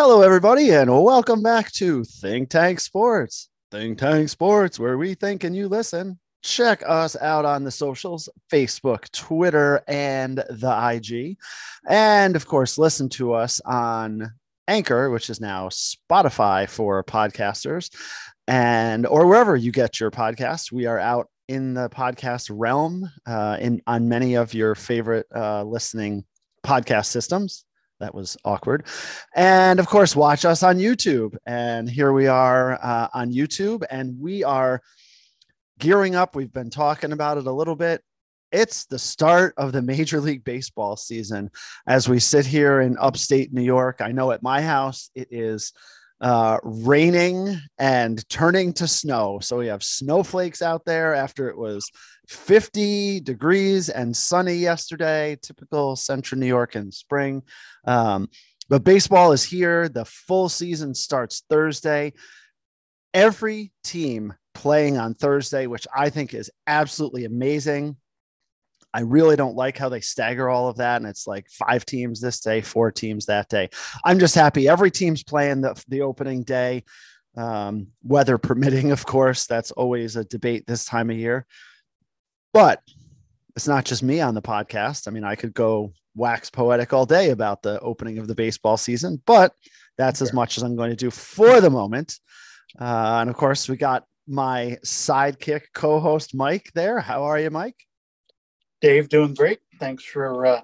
Hello, everybody, and welcome back to Think Tank Sports. Think Tank Sports, where we think and you listen. Check us out on the socials Facebook, Twitter, and the IG. And of course, listen to us on Anchor, which is now Spotify for podcasters, and or wherever you get your podcasts. We are out in the podcast realm uh, in on many of your favorite uh, listening podcast systems. That was awkward. And of course, watch us on YouTube. And here we are uh, on YouTube, and we are gearing up. We've been talking about it a little bit. It's the start of the Major League Baseball season as we sit here in upstate New York. I know at my house it is uh, raining and turning to snow. So we have snowflakes out there after it was 50 degrees and sunny yesterday, typical central New York in spring. Um, but baseball is here. The full season starts Thursday. Every team playing on Thursday, which I think is absolutely amazing. I really don't like how they stagger all of that. And it's like five teams this day, four teams that day. I'm just happy every team's playing the, the opening day, um, weather permitting, of course. That's always a debate this time of year. But it's not just me on the podcast. I mean, I could go wax poetic all day about the opening of the baseball season, but that's as much as I'm going to do for the moment. Uh, and of course, we got my sidekick co host, Mike, there. How are you, Mike? Dave, doing great. Thanks for uh,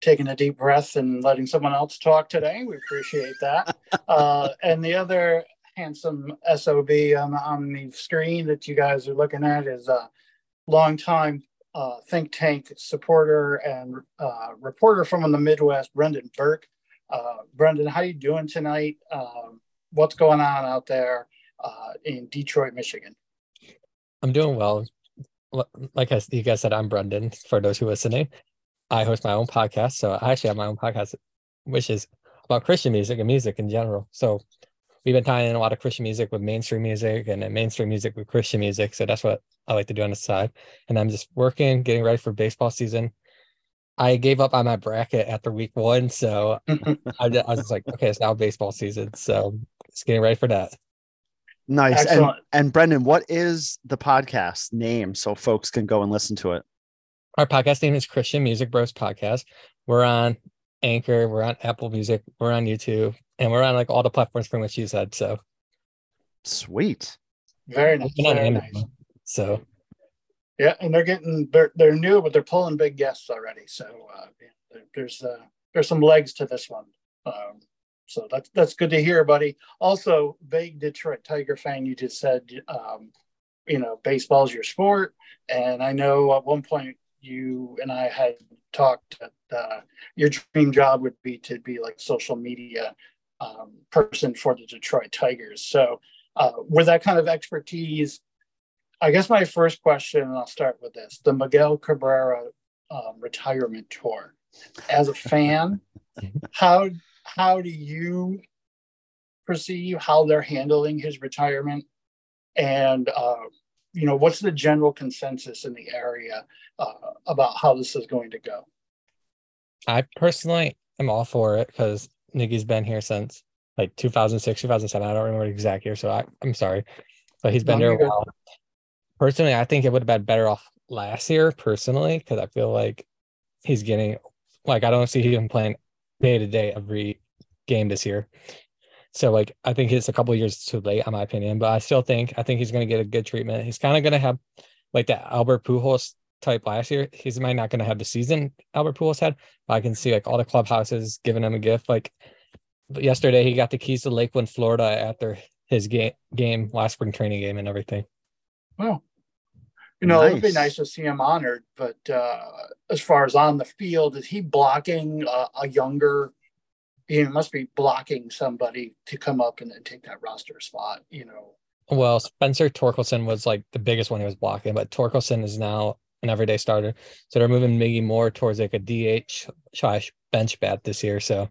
taking a deep breath and letting someone else talk today. We appreciate that. uh, and the other handsome SOB on, on the screen that you guys are looking at is a longtime uh, think tank supporter and uh, reporter from the Midwest, Brendan Burke. Uh, Brendan, how are you doing tonight? Um, what's going on out there uh, in Detroit, Michigan? I'm doing well like I, you guys said, I'm Brendan. For those who are listening, I host my own podcast. So I actually have my own podcast, which is about Christian music and music in general. So we've been tying in a lot of Christian music with mainstream music and mainstream music with Christian music. So that's what I like to do on the side. And I'm just working, getting ready for baseball season. I gave up on my bracket after week one. So I, I was like, okay, it's now baseball season. So it's getting ready for that. Nice. And, and Brendan, what is the podcast name so folks can go and listen to it? Our podcast name is Christian Music Bros Podcast. We're on Anchor, we're on Apple Music, we're on YouTube, and we're on like all the platforms from which you said. So sweet. Very nice. Very nice. So yeah, and they're getting they're they're new, but they're pulling big guests already. So uh, there's uh, there's some legs to this one. Um, so that's that's good to hear, buddy. Also, big Detroit Tiger fan. You just said, um, you know, baseball's your sport, and I know at one point you and I had talked that uh, your dream job would be to be like social media um, person for the Detroit Tigers. So, uh, with that kind of expertise, I guess my first question, and I'll start with this: the Miguel Cabrera um, retirement tour. As a fan, how how do you perceive how they're handling his retirement? And uh, you know what's the general consensus in the area uh, about how this is going to go? I personally am all for it because Miggy's been here since like 2006 2007 i don't remember the exact year so I, i'm sorry but he's been there a while. Personally i think it would have been better off last year personally because i feel like he's getting like i don't see him playing day to day every game this year. So like I think it's a couple years too late, in my opinion. But I still think I think he's going to get a good treatment. He's kind of going to have like that Albert Pujols type last year. He's might not going to have the season Albert Pujols had, but I can see like all the clubhouses giving him a gift. Like yesterday, he got the keys to Lakeland, Florida, after his game game last spring training game and everything. Well, you know, nice. it'd be nice to see him honored. But uh, as far as on the field, is he blocking uh, a younger he must be blocking somebody to come up and then take that roster spot, you know. Well, Spencer Torkelson was like the biggest one he was blocking, but Torkelson is now an everyday starter. So they're moving Miggy more towards like a DH slash bench bat this year. So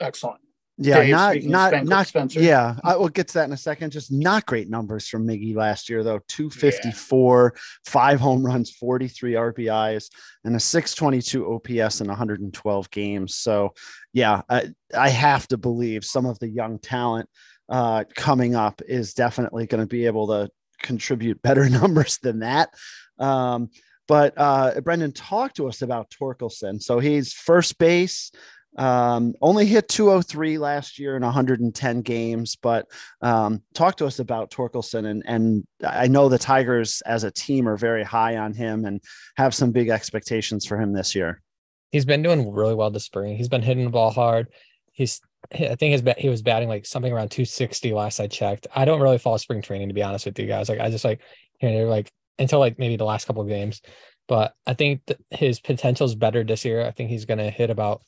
excellent. Yeah, Dave, not not Spencer- not Spencer. yeah. I will get to that in a second. Just not great numbers from Miggy last year though. 254, five home runs, 43 RBIs, and a 622 OPS in 112 games. So yeah, I, I have to believe some of the young talent uh, coming up is definitely going to be able to contribute better numbers than that. Um, but uh, Brendan talked to us about Torkelson. So he's first base. Um, only hit 203 last year in 110 games, but um, talk to us about Torkelson. And, and I know the Tigers as a team are very high on him and have some big expectations for him this year. He's been doing really well this spring. He's been hitting the ball hard. He's I think his bat, he was batting like something around 260 last I checked. I don't really follow spring training to be honest with you guys. Like I just like you know like until like maybe the last couple of games. But I think his potential is better this year. I think he's going to hit about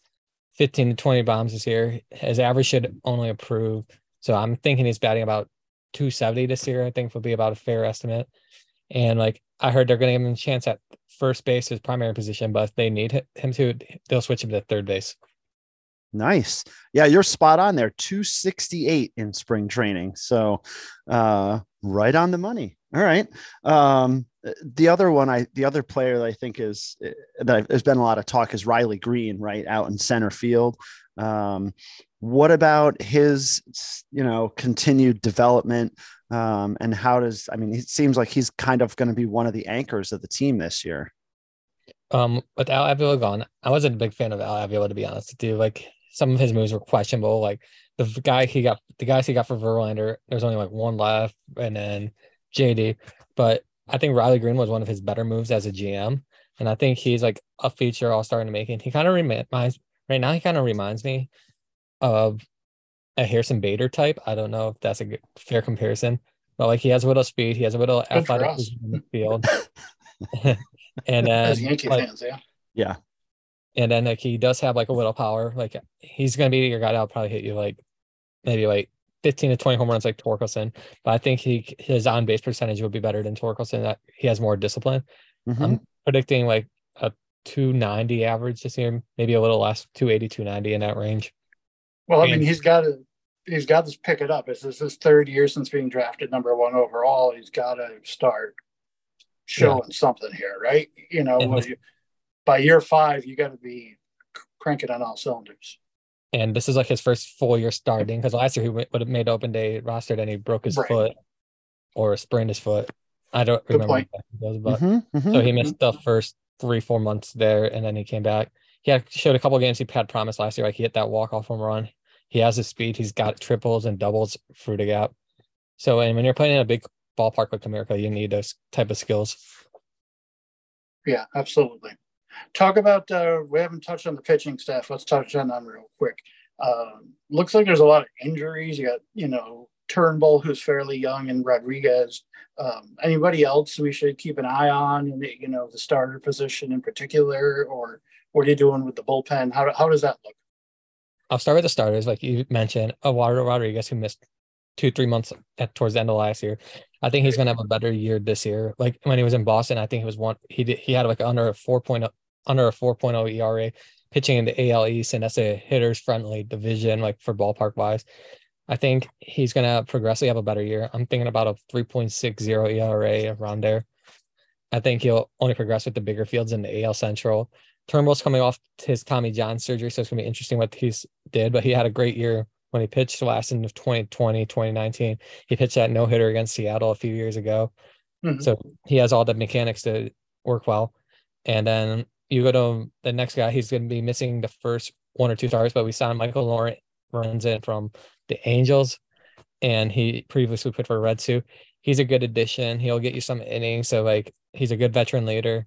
15 to 20 bombs this year. His average should only improve. So I'm thinking he's batting about 270 this year. I think would be about a fair estimate. And like I heard they're going to give him a chance at first base, his primary position, but if they need him to, they'll switch him to third base. Nice. Yeah, you're spot on there. 268 in spring training. So uh right on the money. All right. Um the other one I the other player that I think is that there's been a lot of talk is Riley Greene, right? Out in center field. Um what about his you know continued development um and how does I mean it seems like he's kind of going to be one of the anchors of the team this year. Um, with Al Avila gone, I wasn't a big fan of Al Avila to be honest with you. Like some of his moves were questionable. Like the guy he got, the guys he got for Verlander, there's only like one left, and then JD. But I think Riley Greene was one of his better moves as a GM, and I think he's like a future All Star in the making. He kind of reminds right now. He kind of reminds me of a Harrison Bader type. I don't know if that's a good, fair comparison, but like he has a little speed, he has a little Good athletic in the field, and then As Yankee like, fans, yeah. Yeah. and then like he does have like a little power. Like he's gonna be your guy that'll probably hit you like maybe like 15 to 20 home runs like Torkelson. But I think he his on base percentage would be better than Torkelson. That he has more discipline. Mhm. I'm predicting like a 290 average this year, maybe a little less, 280, 290 in that range. Well, I mean, he's got to he's got to pick it up. This is his third year since being drafted number one overall. He's got to start showing something here, right? You know, this- you- by year five, you got to be cranking on all cylinders. And this is like his first full year starting because last year he would have made open day roster, then he broke his Right. foot or sprained his foot. I don't Good remember what it was, but Mhm, mhm. So he missed the first three, four months there, and then he came back. He had showed a couple of games he had promise last year, like he hit that walk off home run. He has his speed. He's got triples and doubles through the gap. So, and when you're playing in a big ballpark like Comerica, you need those type of skills. Yeah, absolutely. Talk about uh, we haven't touched on the pitching staff. Let's touch on them real quick. Um, looks like there's a lot of injuries. You got you know Turnbull, who's fairly young, and Rodriguez. Um, anybody else we should keep an eye on in the, you know the starter position in particular, or what are you doing with the bullpen? How how does that look? I'll start with the starters, like you mentioned, Eduardo Rodriguez, who missed two, three months at towards the end of last year. I think he's gonna have a better year this year. Like when he was in Boston, I think he was one he did he had like under a 4.0 under a 4.0 ERA pitching in the AL East, and that's a hitters friendly division, like for ballpark wise. I think he's gonna progressively have a better year. I'm thinking about a 3.60 ERA around there. I think he'll only progress with the bigger fields in the AL Central. Turnbull's coming off his Tommy John surgery, so it's gonna be interesting what he's did, but he had a great year when he pitched last in 2020, 2019. He pitched that no hitter against Seattle a few years ago. Mhm. So he has all the mechanics to work well. And then you go to the next guy, he's going to be missing the first one or two starts, but we signed Michael Lawrence runs in from the Angels, and he previously put for Red Sioux. He's a good addition. He'll get you some innings. So like he's a good veteran leader.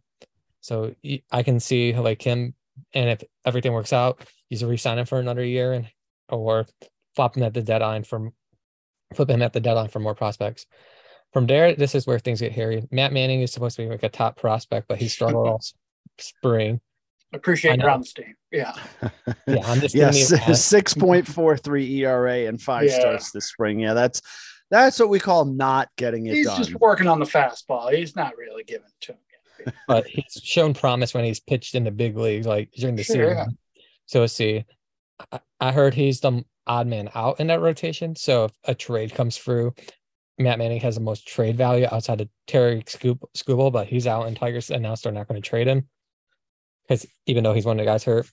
So I can see like him, and if everything works out, he's re-signing for another year, and or flop him at the deadline from flip him at the deadline for more prospects. From there, this is where things get hairy. Matt Manning is supposed to be like a top prospect, but he struggled all s- spring. I Appreciate know. your honesty. Yeah, Yeah, I'm just giving yes, you a six point four three ERA and five Yeah. starts this spring. Yeah, that's that's what we call not getting it he's done. just working on the fastball. He's not really giving it to him. Yet. but he's shown promise when he's pitched in the big leagues, like during the Sure, season. So let's see. I, I heard he's the odd man out in that rotation. So if a trade comes through, Matt Manning has the most trade value outside of Terry Scoop Skubal, but he's out and Tigers announced they're not going to trade him because even though he's one of the guys hurt,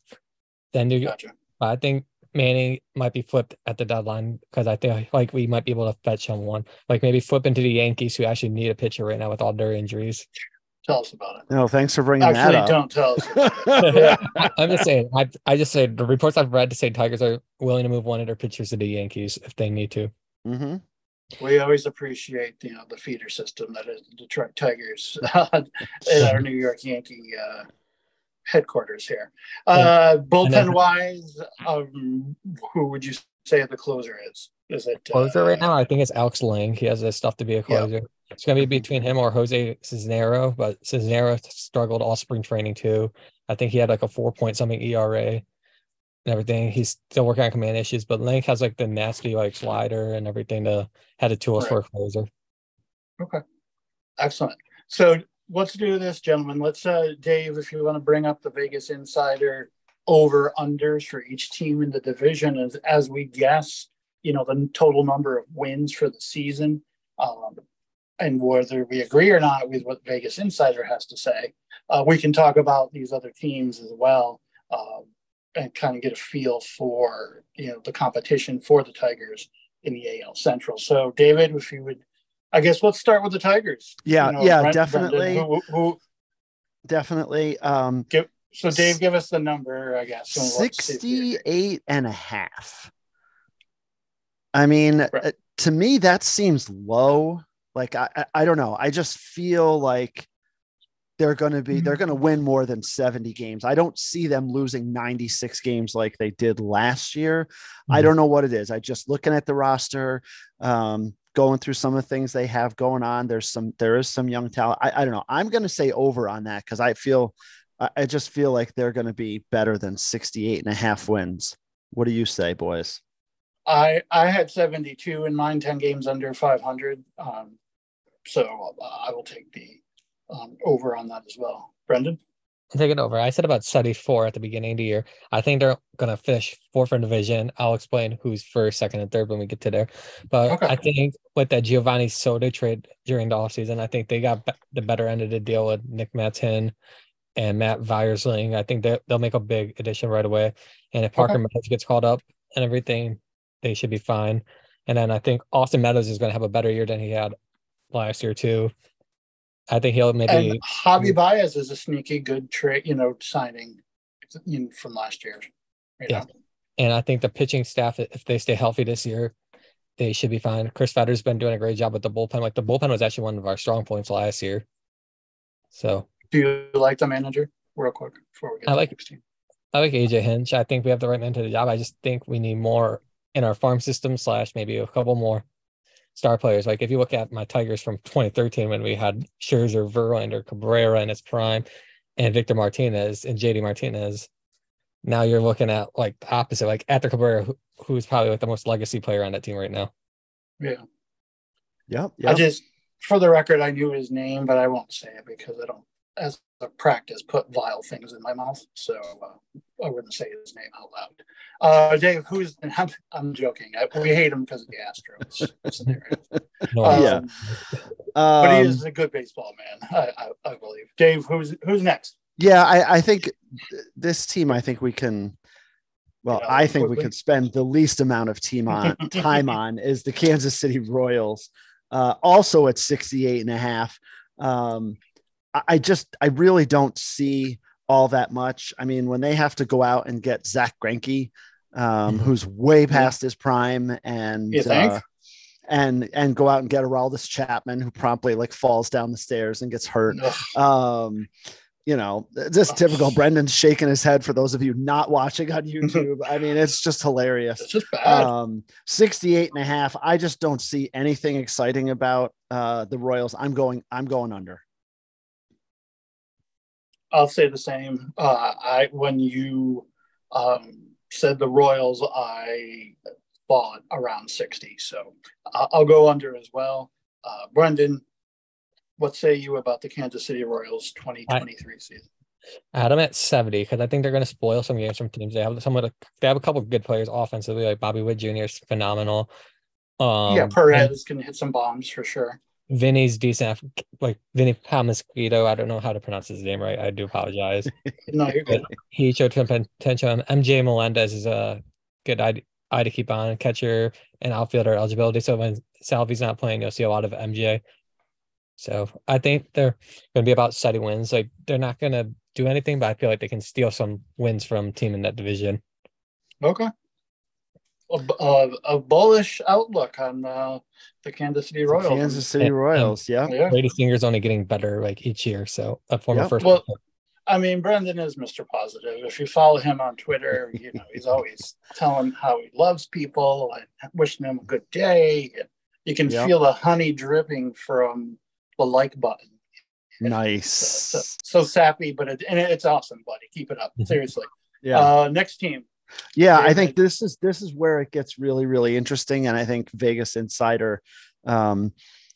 then you. Gotcha. I think Manning might be flipped at the deadline because I think like we might be able to fetch someone, like maybe flip into the Yankees who actually need a pitcher right now with all their injuries. Tell us about it. No, thanks for bringing Actually, that up. Actually, don't tell us. I'm just saying. I I just say the reports I've read to say Tigers are willing to move one of their pitchers to the Yankees if they need to. Mm-hmm. We always appreciate you know the feeder system that is the Detroit Tigers in our New York Yankee uh, headquarters here. Uh, bullpen wise, um, who would you say the closer is? Is it closer uh, right now? I think it's Alex Lange. He has the stuff to be a closer. Yeah. It's going to be between him or Jose Cisnero, but Cisnero struggled all spring training too. I think he had like a four point something ERA and everything. He's still working on command issues, but Link has like the nasty like slider and everything to had the tools right. for a closer. Okay, excellent. So let's do this, gentlemen. Let's, uh, Dave, if you want to bring up the Vegas Insider over unders for each team in the division as, as we guess, you know, the total number of wins for the season. Um, and whether we agree or not with what Vegas Insider has to say, uh, we can talk about these other teams as well um, and kind of get a feel for you know the competition for the Tigers in the AL Central. So, David, if you would, I guess let's start with the Tigers. Yeah, you know, yeah, Brent, definitely, who, who, definitely. Um, give, so, Dave, give us the number, I guess. 68 and a half. I mean, right. Uh, to me, that seems low like I, I don't know. I just feel like they're going to be they're going to win more than 70 games. I don't see them losing 96 games like they did last year. Mm-hmm. I don't know what it is. I just looking at the roster, um, going through some of the things they have going on. There's some there is some young talent. I, I don't know. I'm going to say over on that because I feel I just feel like they're going to be better than 68 and a half wins. What do you say, boys? I I had 72 in mine, 10 games under 500. Um, so uh, I will take the um, over on that as well. Brendan? I'll take it over. I said about 74 at the beginning of the year. I think they're going to finish fourth in division. I'll explain who's first, second, and third when we get to there. But okay. I think with that Geovany Soto trade during the offseason, I think they got the better end of the deal with Nick Maton and Matt Vierling. I think they'll make a big addition right away. And if Parker okay. Meadows gets called up and everything, they should be fine. And then I think Austin Meadows is going to have a better year than he had last year too. I think he'll maybe. And Javi Baez is a sneaky good trade, you know, signing from last year. yeah, know? and I think the pitching staff, if they stay healthy this year, they should be fine. Chris Fetter's been doing a great job with the bullpen. Like the bullpen was actually one of our strong points last year. So, do you like the manager? Real quick before we get I like, 16. I like AJ Hinch. I think we have the right man to the job. I just think we need more in our farm system slash maybe a couple more star players. Like if you look at my Tigers from 2013 when we had Scherzer, Verlander, Cabrera in his prime, and Victor Martinez and JD Martinez. Now you're looking at like the opposite, like at the Cabrera, who, who's probably like the most legacy player on that team right now. Yeah. Yep. yep. I just, for the record, I knew his name, but I won't say it because I don't as a practice put vile things in my mouth, so uh, I wouldn't say his name out loud. Uh, Dave, who's? I'm, I'm joking. I, we hate him because of the Astros. um, yeah, but he is um, a good baseball man, I, I, I, believe. Dave, who's who's next? Yeah, I, I think this team. I think we can. Well, I think quickly. we could spend the least amount of team on time on is the Kansas City Royals, uh, also at 68 and a half. Um, I just I really don't see all that much. I mean, when they have to go out and get Zack Greinke, um, mm-hmm. who's way past his prime, and uh, and and go out and get Aroldis Chapman, who promptly like falls down the stairs and gets hurt. Um, you know, just typical. Brendan's shaking his head for those of you not watching on YouTube. I mean, it's just hilarious. It's just bad. Um, 68 and a half. I just don't see anything exciting about uh, the Royals. I'm going, I'm going under. I'll say the same. Uh, I when you um, said the Royals, I thought around sixty, so I'll go under as well. Uh, Brendan, what say you about the Kansas City Royals 2023 season? I them at 70 because I think they're going to spoil some games from teams. They have some of the, they have a couple good players offensively, like Bobby Witt Jr. is phenomenal. Um, yeah, Perez can hit some bombs for sure. Vinny's decent, like Vinny Palmasquito. I don't know how to pronounce his name right. I do apologize. no, you're good. He showed some potential. MJ Melendez is a good eye, eye to keep on catcher and outfielder eligibility. So when Salvy's not playing, you'll see a lot of MJ. So I think they're going to be about steady wins. Like they're not going to do anything, but I feel like they can steal some wins from team in that division. Okay. A, a, a bullish outlook on uh, the Kansas City Royals. Kansas City And- Royals, yeah. Yeah. Brady Singer's only getting better like each year. So a former Yep. first. Well, I mean, Brendan is Mr. Positive. If you follow him on Twitter, you know, he's always telling how he loves people and wishing them a good day. And you can Yeah. feel the honey dripping from the like button. Nice. So, so, so sappy, but it, and it's awesome, buddy. Keep it up. Mhm. Seriously. yeah. Uh, next team. Yeah, I think this is this is where it gets really really interesting, and I think Vegas Insider, um,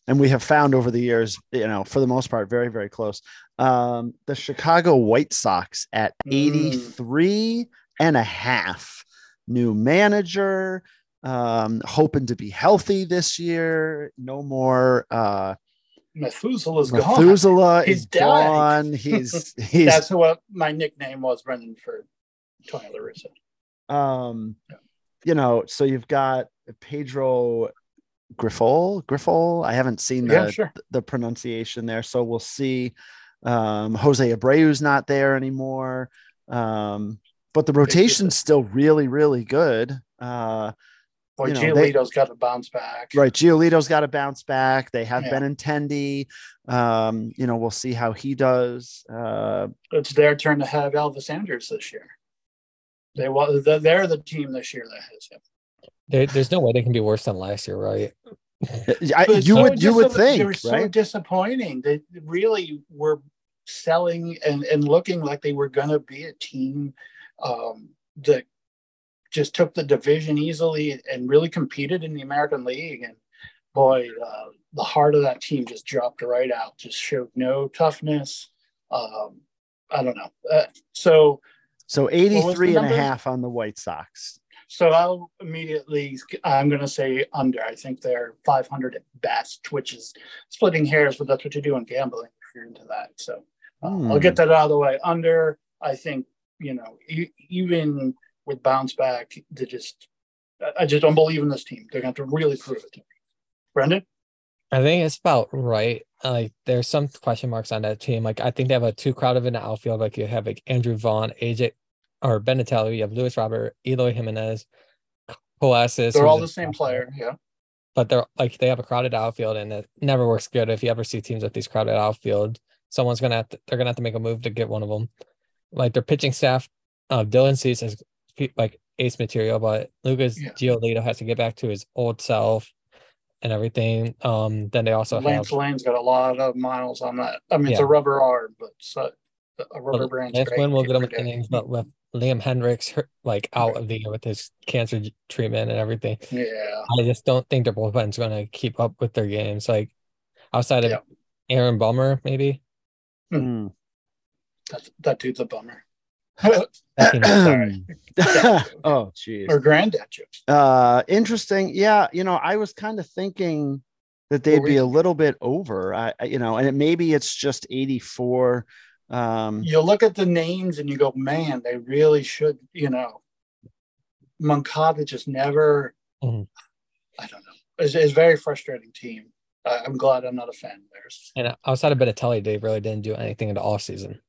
and we have found over the years, you know, for the most part, very very close. Um, the Chicago White Sox at Mm. 83 and a half, new manager, um, hoping to be healthy this year. No more uh, Methuselah's gone. Methuselah is gone. He's he's That's what my nickname was, Brendan, for Tony La Russa. Um you know so you've got Pedro Grifol Grifol i haven't seen the Yeah, sure. the pronunciation there so we'll see. Um jose abreu's not there anymore. Um but the rotation's still really really good. Uh Boy, you know, Giolito's got to bounce back. right giolito's got to bounce back. They have Yeah. benintendi. Um you know we'll see how he does. Uh It's their turn to have Elvis Andrus this year. They wa- they're they're the team this year that has him. there, there's no way they can be worse than last year, right? I, you so would you dis- would They think were so right disappointing. They really were selling and, and looking like they were going to be a team um, that just took the division easily and really competed in the American League. And boy, uh, the heart of that team just dropped right out. Just showed no toughness. Um, I don't know. Uh, so so was 83 and a half on the white sox So I'll immediately, I'm going to say under. I think they're 500 at best, which is splitting hairs, but that's what you do in gambling if you're into that. So uh, I'll Hmm. get that out of the way. Under, I think, you know, e- even with bounce back, they just, I- I just don't believe in this team. They're going to have to really prove it to me. Brendan? I think it's about right. Like there's some question marks on that team. Like I think they have a too crowded in the outfield. Like you have like Andrew Vaughn, AJ or Benatello, you have Luis Robert, Eloy Jimenez, Coasis. They're all the same player. Yeah. but they're like they have a crowded outfield and it never works good if you ever see teams with these crowded outfield someone's gonna have to they're gonna have to make a move to get one of them like their pitching staff uh Dylan Cease as like ace material but lucas Yeah. giolito has to get back to his old self and everything um then they also Lance have Lane's got a lot of miles on that. I mean, it's a rubber arm, but so, a rubber well, brand's Lance great. Lynn will get him for innings but with Liam Hendriks like out of the year with his cancer treatment and everything Yeah. I just don't think their bullpen's going to keep up with their games. Like outside of Yeah. Aaron Bummer, maybe. Hmm. That, that dude's a bummer. That team- oh, geez. or granddad jokes. Uh, interesting. Yeah, you know, I was kind of thinking that they'd were be you a little bit over. I, I- you know, and it, maybe it's just 84. Um, You look at the names and you go, man, they really should, you know. Moncada just never, Mhm. I don't know. It's, it's a very frustrating team. I, I'm glad I'm not a fan of theirs. And outside of Benatelli, they really didn't do anything in the off season.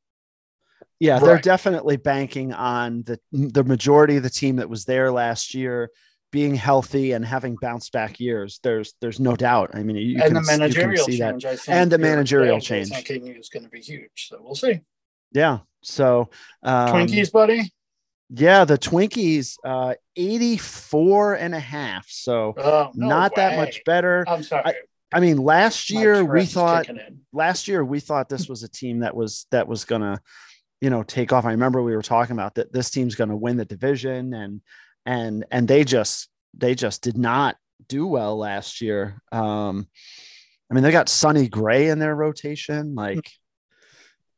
Yeah, they're definitely banking on the the majority of the team that was there last year being healthy and having bounce back years. There's there's no doubt. I mean, you and can, the managerial see that. change, I think. And the managerial change. I think is going to be huge. So we'll see. Yeah. So um, Twinkies, buddy. Yeah, the Twinkies, uh, 84 and a half. So Oh, no not that much better. I'm sorry. I mean, last year we thought last year we thought this was a team that was that was gonna, you know, take off. I remember we were talking about that this team's gonna win the division and and and they just they just did not do well last year. Um I mean they got Sonny Gray in their rotation. Like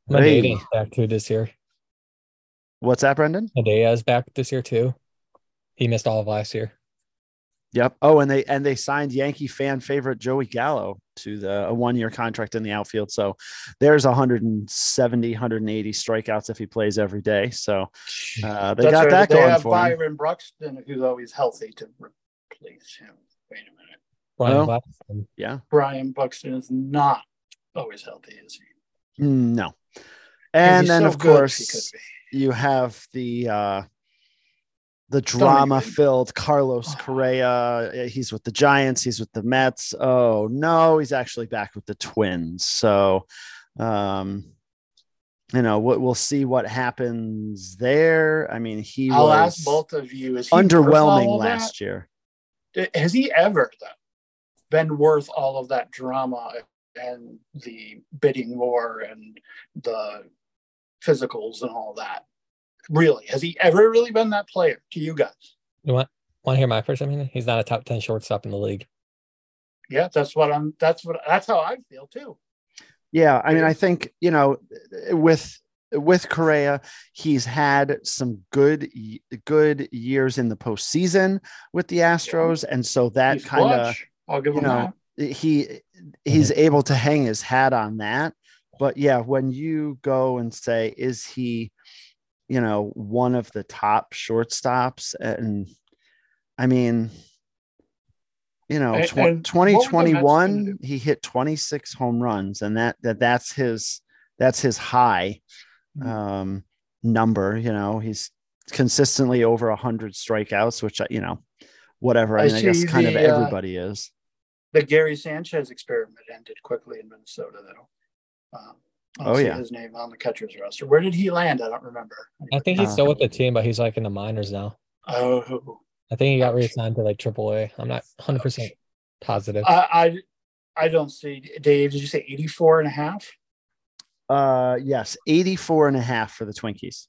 Monday Hey. back too this year. What's that, Brendan? Medea is back this year too. He missed all of last year. Yep. Oh, and they and they signed Yankee fan favorite Joey Gallo to the a one year contract in the outfield. So there's 170, 180 strikeouts if he plays every day. So uh, they That's got right. that they going have for him. Byron Buxton, who's always healthy to replace him. Wait a minute. Brian Well, Blackstone. Yeah. Brian Buxton is not always healthy, is he? Mm, No. And then so of course you have the uh the drama filled Carlos Oh. Correa. Uh, He's with the Giants, he's with the Mets. Oh no, he's actually back with the Twins. So um you know what we'll see what happens there. I mean, he I'll was both of you: Is he underwhelming last year. Has he ever though, been worth all of that drama and the bidding war and the physicals and all that? Really, has he ever really been that player to you guys? You want want to hear my first opinion? He's not a top ten shortstop in the league. Yeah, that's what I'm. That's what. That's how I feel too. Yeah, I mean, I think you know, with with Correa, he's had some good good years in the postseason with the Astros, and so that kind of. I'll give you him know that. he he's able to hang his hat on that. But yeah, when you go and say, is he, you know, one of the top shortstops? And I mean, you know, tw- and what were the Mets gonna 2021, he hit 26 home runs, and that that that's his that's his high Mhm. um number. You know, he's consistently over 100 strikeouts, which you know, whatever. I, I mean, I guess kind of the, uh, everybody is. The Gary Sanchez experiment ended quickly in Minnesota, though. Um, I don't Oh, see yeah. his name on the catcher's roster. Where did he land? I don't remember. I think he's Uh, still with the team, but he's like in the minors now. Oh, I think he got reassigned to like AAA. I'm not 100 percent positive. I, I, I don't see. Dave, did you say 84 and a half? Uh, yes, 84 and a half for the Twinkies.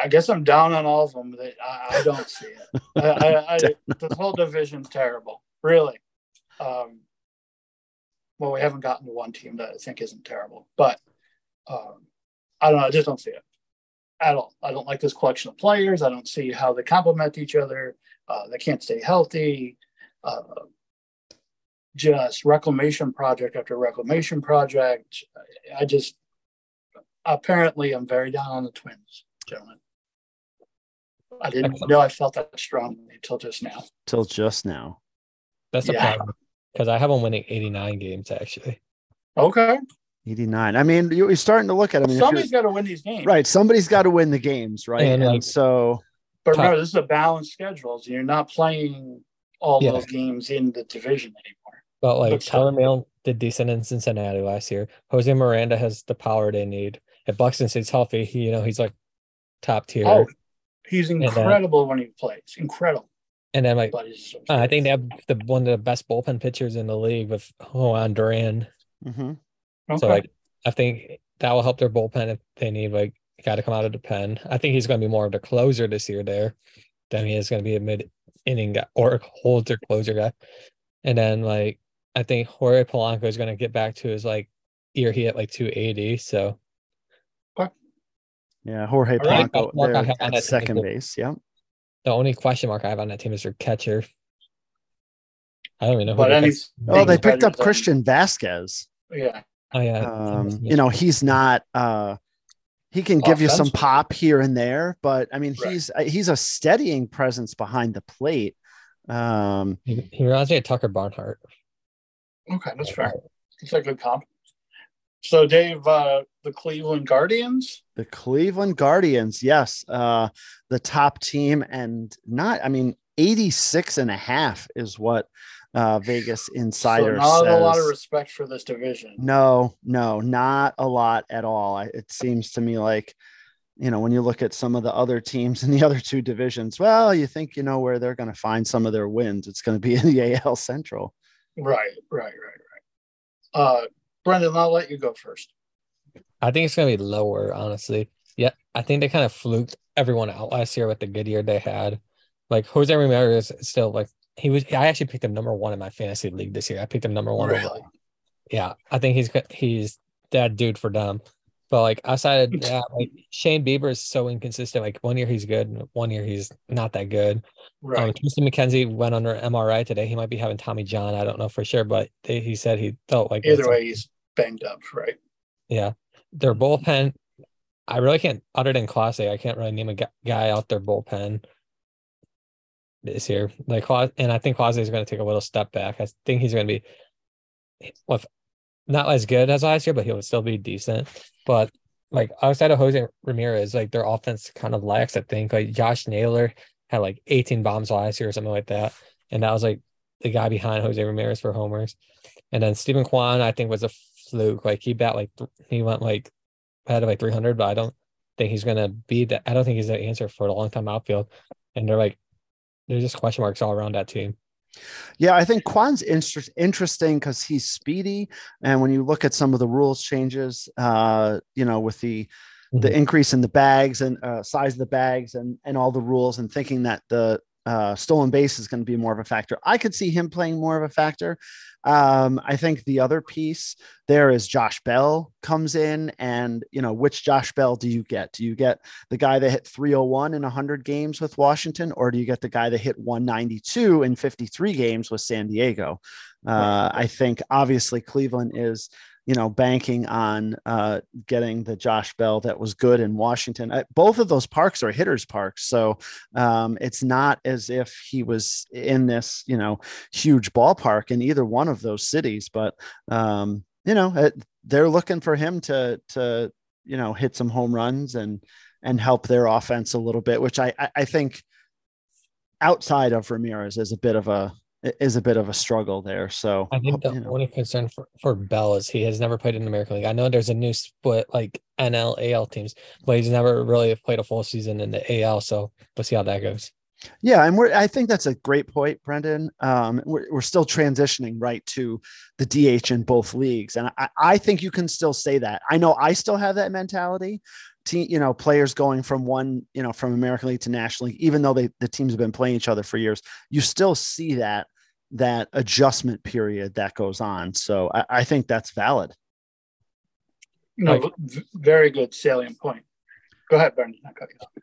I guess I'm down on all of them. That I, I don't see it. I, I, I, this whole division's terrible, really. Um, well, we haven't gotten to one team that I think isn't terrible, but um, I don't know. I just don't see it at all. I don't like this collection of players. I don't see how they complement each other. Uh, they can't stay healthy. Uh, just reclamation project after reclamation project. I just apparently I'm very down on the Twins, gentlemen. I didn't Excellent. know I felt that strongly until just now. Till just now. That's a yeah. problem because I have him winning 89 games actually. Okay, 89. I mean, you- you're starting to look at. I mean, somebody's got to win these games, right. Somebody's got to win the games, right? And, And, like- so, But Top- remember, this is a balanced schedule, so you're not playing all Yeah. those games in the division anymore. But like But- Tyler Mahle did decent in Cincinnati last year. Jose Miranda has the power they need. If Buxton stays healthy, he, you know, he's like top tier. Oh, he's then- incredible when he plays. Incredible. And then like But Uh, I think they have the one of the best bullpen pitchers in the league with Jhoan Duran. mhm. okay. So like I think that will help their bullpen if they need like got to come out of the pen. I think he's going to be more of the closer this year there than he is going to be a mid inning guy or a holder closer guy. And then like I think Jorge Polanco is going to get back to his like year he hit like 280. So yeah, Jorge All right. Polanco Mark I there on at that second is- base. Yeah. The only question mark I have on that team is their catcher. I don't even know who but their any, catcher- Oh, they picked up Christian Vazquez. yeah, Oh yeah, Um, you know, he's not. uh He can give you some pop here and there, but I mean, Right. he's uh, he's a steadying presence behind the plate. Um, he, he reminds me of Tucker Barnhart. okay, that's fair. It's a good comp. So, Dave, uh, the Cleveland Guardians. The Cleveland Guardians, yes, uh, the top team, and not, I mean, 86 and a half is what uh, Vegas Insider so not says. a lot of respect for this division. no, no, not a lot at all. I, it seems to me like, you know, when you look at some of the other teams in the other two divisions, well, you think you know where they're going to find some of their wins. It's going to be in the AL Central. Right, right, right, right. Uh, Brendan, I'll let you go first. I think it's gonna be lower, honestly. Yeah, I think they kind of fluked everyone out last year with the good year they had. Like Jose Ramirez is still like he was. I actually picked him number one in my fantasy league this year. I picked him number one. Really? overall. Yeah, I think he's he's that dude for them. But like outside of that, like Shane Bieber is so inconsistent. Like one year he's good, one year he's not that good. Right. Um, Triston McKenzie went under MRI today. He might be having Tommy John. I don't know for sure, but they, he said he felt like either way he's banged up, right? Yeah, their bullpen. I really can't, other than Clase, I can't really name a guy out their bullpen this year. Like, and I think Clase is going to take a little step back. I think he's going to be, with not as good as last year, but he'll still be decent. But like outside of Jose Ramirez, like their offense kind of lacks. I think like Josh Naylor had like 18 bombs last year or something like that, and that was like the guy behind Jose Ramirez for homers. And then Steven Kwan, I think, was a fluke. Like he bat like he went like had like 300, but I don't think he's gonna be that. I don't think he's the answer for a long time outfield. And they're like, there's just question marks all around that team. Yeah, I think Kwan's inter- interesting because he's speedy, and when you look at some of the rules changes, uh, you know, with the mm-hmm. the increase in the bags and uh, size of the bags and and all the rules, and thinking that the uh, stolen base is going to be more of a factor. I could see him playing more of a factor. Um, I think the other piece there is Josh Bell comes in, and you know which Josh Bell do you get? Do you get the guy that hit 301 in 100 games with Washington, or do you get the guy that hit 192 in 53 games with San Diego? Uh, I think obviously Cleveland is you know, banking on uh, getting the Josh Bell that was good in Washington. I, both of those parks are hitters' parks, so um, it's not as if he was in this, you know, huge ballpark in either one of those cities. But um, you know, it, they're looking for him to to you know hit some home runs and and help their offense a little bit, which I I, I think outside of Ramirez is a bit of a is a bit of a struggle there. So I think the you know. only concern for, for Bell is he has never played in the American League. I know there's a new split like NL AL teams, but he's never really played a full season in the AL. So we'll see how that goes. Yeah, and we're I think that's a great point, Brendan. Um, we're, we're still transitioning right to the DH in both leagues, and I, I think you can still say that. I know I still have that mentality, team, you know, players going from one, you know, from American League to National League, even though they the teams have been playing each other for years, you still see that that adjustment period that goes on. So I, I think that's valid. No, like, very good salient point. Go ahead, Brendan.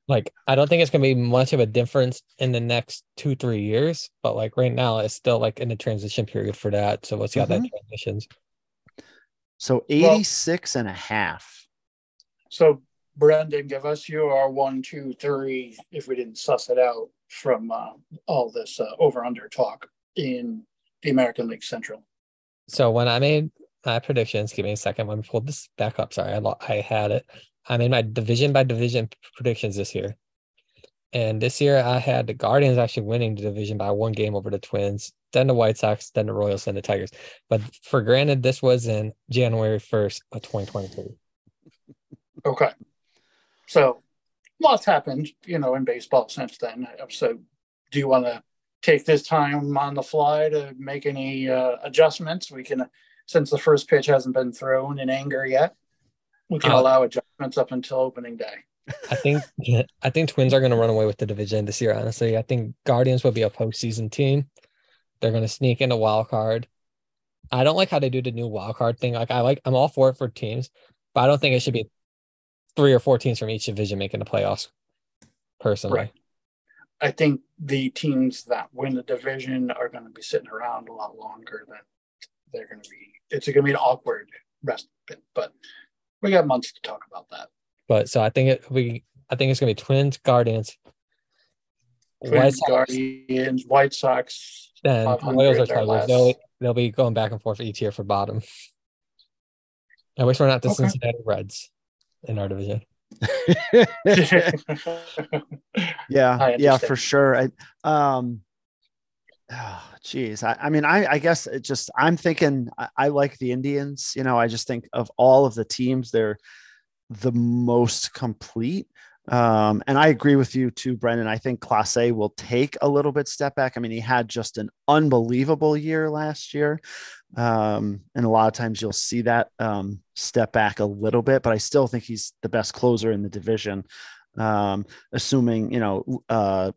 Like, I don't think it's gonna be much of a difference in the next two, three years, but like right now, it's still like in the transition period for that. So we'll see how mm-hmm. that transitions. So 86 well, and a half. So Brendan, give us your one, two, three, if we didn't suss it out from uh, all this uh, over under talk in the American League Central. So when I made my predictions, give me a second. Let me pull this back up. Sorry, I, I had it. I made my division by division predictions this year. And this year I had the Guardians actually winning the division by one game over the Twins, then the White Sox, then the Royals, then the Tigers. But for granted, this was in January 1st of twenty twenty three. Okay. So lots happened, you know, in baseball since then. So do you want to take this time on the fly to make any uh, adjustments? We can, since the first pitch hasn't been thrown in anger yet, we can uh, allow adjustments up until opening day. I think I think Twins are going to run away with the division this year. Honestly, I think Guardians will be a postseason team. They're going to sneak in a wild card. I don't like how they do the new wild card thing. Like I like, I'm all for it for teams, but I don't think it should be three or four teams from each division making the playoffs. Personally, right. I think the teams that win the division are going to be sitting around a lot longer than they're going to be. It's going to be an awkward rest, but we got months to talk about that. But so I think it we I think it's going to be Twins, Guardians, Twins, White Guardians, White Sox. Then Royals or Tigers. They'll, they'll be going back and forth each year for bottom. I wish we're not the okay. Cincinnati Reds in our division. Yeah, yeah, for sure. I, um, oh, geez, I, I mean, I, I guess it just I'm thinking I, I like the Indians. You know, I just think of all of the teams, they're the most complete. Um, and I agree with you too, Brendan. I think Clase will take a little bit step back. I mean, he had just an unbelievable year last year. Um, and a lot of times you'll see that um, step back a little bit, but I still think he's the best closer in the division. Um, assuming, you know, uh,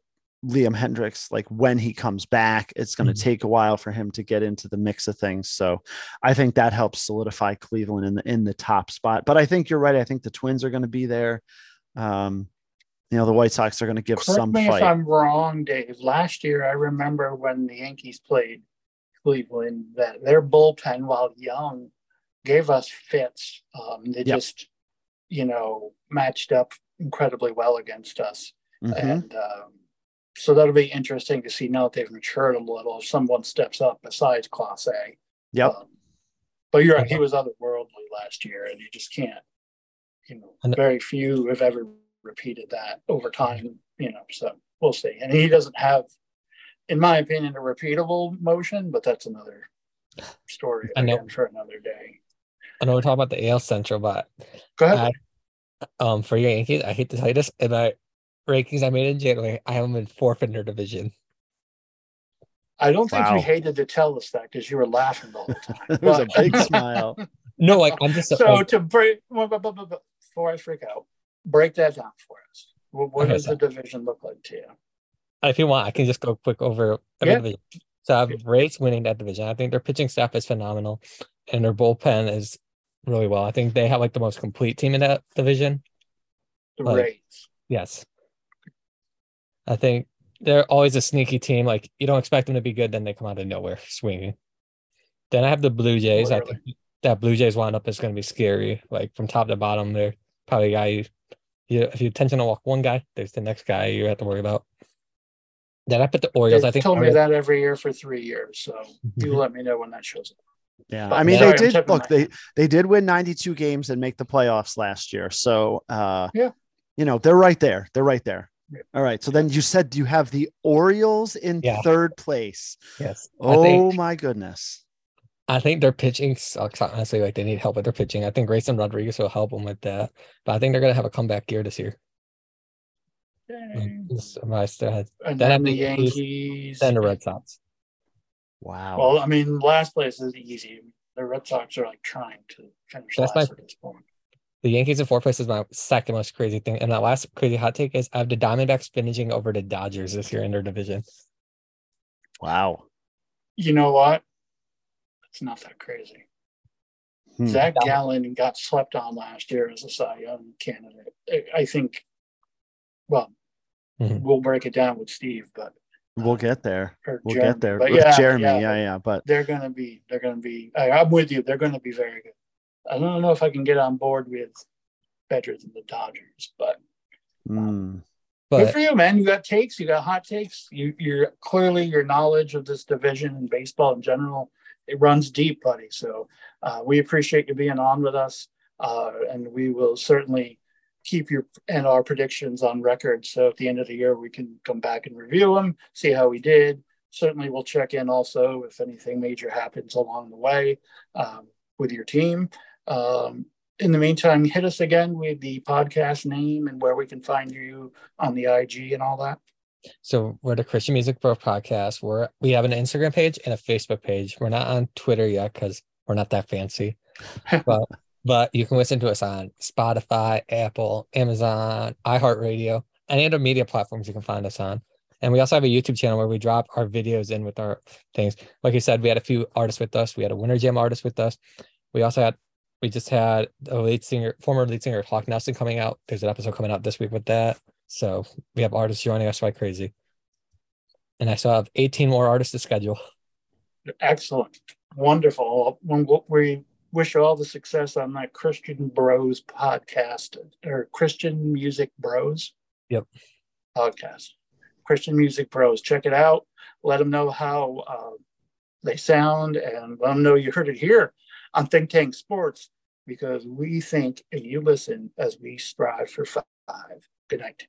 Liam Hendriks, like when he comes back, it's going to Mhm. take a while for him to get into the mix of things. So I think that helps solidify Cleveland in the in the top spot. But I think you're right. I think the Twins are going to be there. Um, you know, the White Sox are going to give Correct some me fight. if I'm wrong, Dave. Last year, I remember when the Yankees played Cleveland, that their bullpen, while young, gave us fits. Um, they Yep. just, you know, matched up incredibly well against us. Mhm. And um, so that'll be interesting to see now that they've matured a little. If someone steps up besides Clase. Yep. Um, but you're right, he was otherworldly last year, and you just can't, you know, very few have ever repeated that over time, you know, so we'll see. And he doesn't have, in my opinion, a repeatable motion, but that's another story I know. again for another day. I know we're talking about the AL Central, but Go ahead. um, for your Yankees, I hate to tell you this, in my rankings I made in January, I am in fourth in their division. I don't think wow. you hated to tell us that because you were laughing all the whole time. it was a big smile. No, like I'm just so like, to break before I freak out, break that down for us. What, what Okay, does so- the division look like to you? If you want, I can just go quick over every Yeah. So I have Rays winning that division. I think their pitching staff is phenomenal, and their bullpen is really well. I think they have like the most complete team in that division. The Like- Rays. Yes. I think they're always a sneaky team. Like you don't expect them to be good, then they come out of nowhere swinging. Then I have the Blue Jays. I think that Blue Jays lineup is going to be scary. Like from top to bottom, they're probably a guy. You, you, if you intention to walk one guy, there's the next guy you have to worry about. Then I put the Orioles. They've I think told me that every year for three years. So you Mhm. let me know when that shows up. Yeah, But I mean sorry, they I'm did look they hand. they did win 92 games and make the playoffs last year. So uh Yeah. you know, they're right there. They're right there. Yeah. All right. So then you said you have the Orioles in Yeah. third place. Yes. Oh think my goodness. I think their pitching sucks. Honestly, like they need help with their pitching. I think Grayson Rodriguez will help them with that. But I think they're gonna have a comeback year this year. Yay. This- I still had And Then I then the Yankees, Yankees. then the Red Sox. Wow. Well, I mean, last place is easy. The Red Sox are like trying to finish That's last my- at this point. The Yankees in fourth place is my second most crazy thing. And that last crazy hot take is I have the Diamondbacks finishing over the Dodgers this year in their division. wow. You know what? It's not that crazy. Hmm. Zac Gallen got slept on last year as a Cy Young candidate. I- I think, well, Mhm. we'll break it down with Steve, but We'll get there. We'll Jeremy. get there But with yeah, Jeremy. yeah, Yeah, yeah. But they're gonna be. They're gonna be. I, I'm with you. They're gonna be very good. I don't know if I can get on board with better than the Dodgers, but mm, good But for you, man. You got takes. You got hot takes. You, you're clearly your knowledge of this division and baseball in general. It runs deep, buddy. So uh, we appreciate you being on with us, uh, and we will certainly keep your and our predictions on record. So at the end of the year, we can come back and review them, see how we did. Certainly, we'll check in also if anything major happens along the way um, with your team. Um, in the meantime, hit us again with the podcast name and where we can find you on the IG and all that. so we're the Christian Music Bro podcast. We're we have an Instagram page and a Facebook page. We're not on Twitter yet because we're not that fancy. but but you can listen to us on Spotify, Apple, Amazon, iHeartRadio, any other media platforms you can find us on. And we also have a YouTube channel where we drop our videos in with our things. Like you said, we had a few artists with us. We had a Winter Jam artist with us. We also had we just had a lead singer, former lead singer Hawk Nelson coming out. There's an episode coming out this week with that. So we have artists joining us like crazy. And I still have 18 more artists to schedule. Excellent. Wonderful. When we wish you all the success on that Christian Bros podcast or Christian Music Bros. Yep. Podcast. Christian Music Bros. Check it out. Let them know how uh, they sound and let them know you heard it here on Think Tank Sports because we think and you listen as we strive for five. Good night.